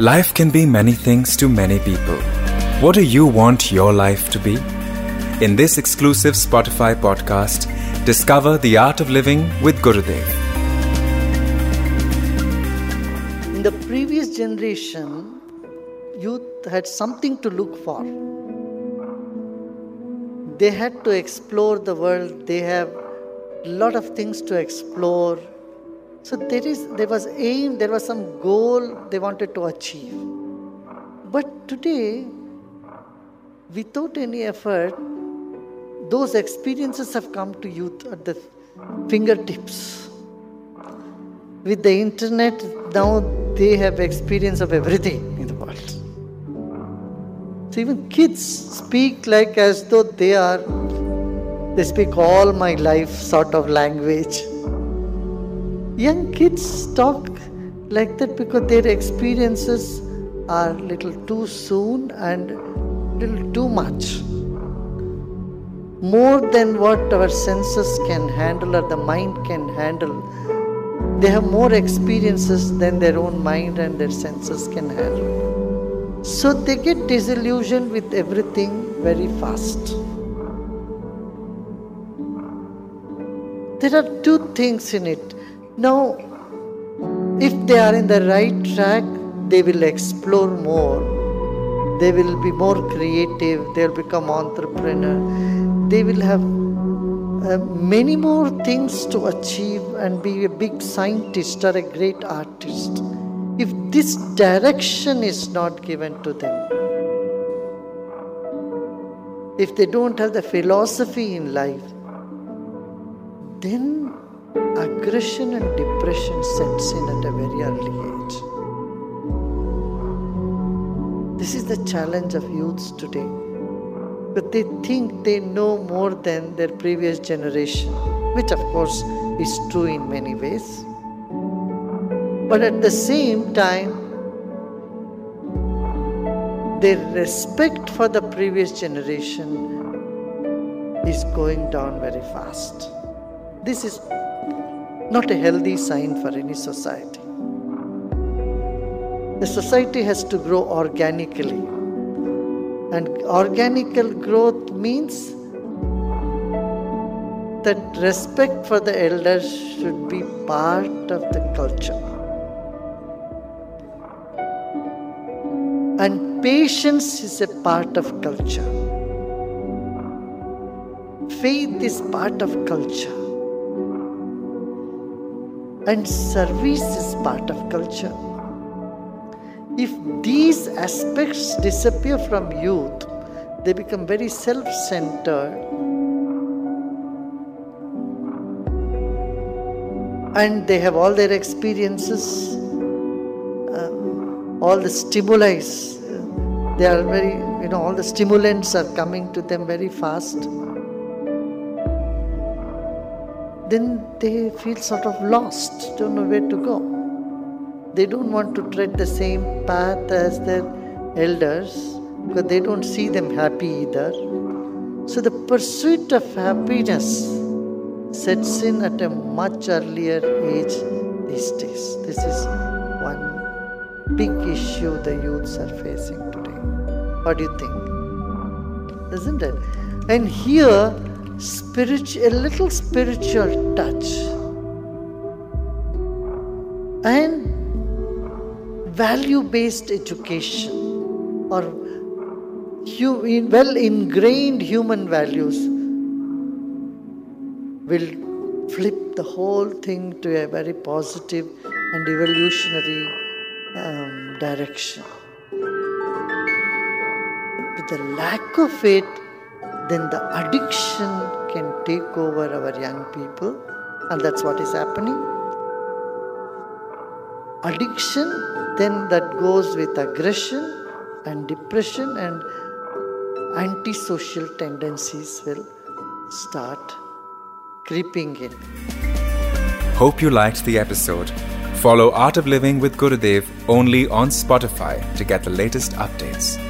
Life can be many things to many people. What do you want your life to be? In this exclusive Spotify podcast, discover the art of living with Gurudev. In the previous generation, youth had something to look for. They had to explore the world, they have a lot of things to explore so there is there was aim, there was some goal they wanted to achieve. But today, without any effort, those experiences have come to youth at the fingertips. With the internet, now they have experience of everything in the world. So even kids speak like as though they are, they speak all my life sort of language young kids talk like that because their experiences are little too soon and little too much. More than what our senses can handle or the mind can handle they have more experiences than their own mind and their senses can handle. So they get disillusioned with everything very fast. There are two things in it now, if they are in the right track, they will explore more. They will be more creative. They'll become entrepreneur. They will have uh, many more things to achieve and be a big scientist or a great artist. If this direction is not given to them, if they don't have the philosophy in life, then aggression and depression sets in at a very early age. This is the challenge of youths today. But they think they know more than their previous generation, which of course is true in many ways. But at the same time, their respect for the previous generation is going down very fast. This is not a healthy sign for any society. The society has to grow organically. And organical growth means that respect for the elders should be part of the culture. And patience is a part of culture. Faith is part of culture and service is part of culture. If these aspects disappear from youth, they become very self centered and they have all their experiences, um, all the stimuli. They are very, you know, all the stimulants are coming to them very fast then they feel sort of lost, don't know where to go. They don't want to tread the same path as their elders because they don't see them happy either. So the pursuit of happiness sets in at a much earlier age these days. This is one big issue the youths are facing today. What do you think? Isn't it? And here, spiritual, a little spiritual touch and value based education or well ingrained human values will flip the whole thing to a very positive and evolutionary um, direction. With the lack of it, then the addiction can take over our young people, and that's what is happening. Addiction, then that goes with aggression and depression, and antisocial tendencies will start creeping in. Hope you liked the episode. Follow Art of Living with Gurudev only on Spotify to get the latest updates.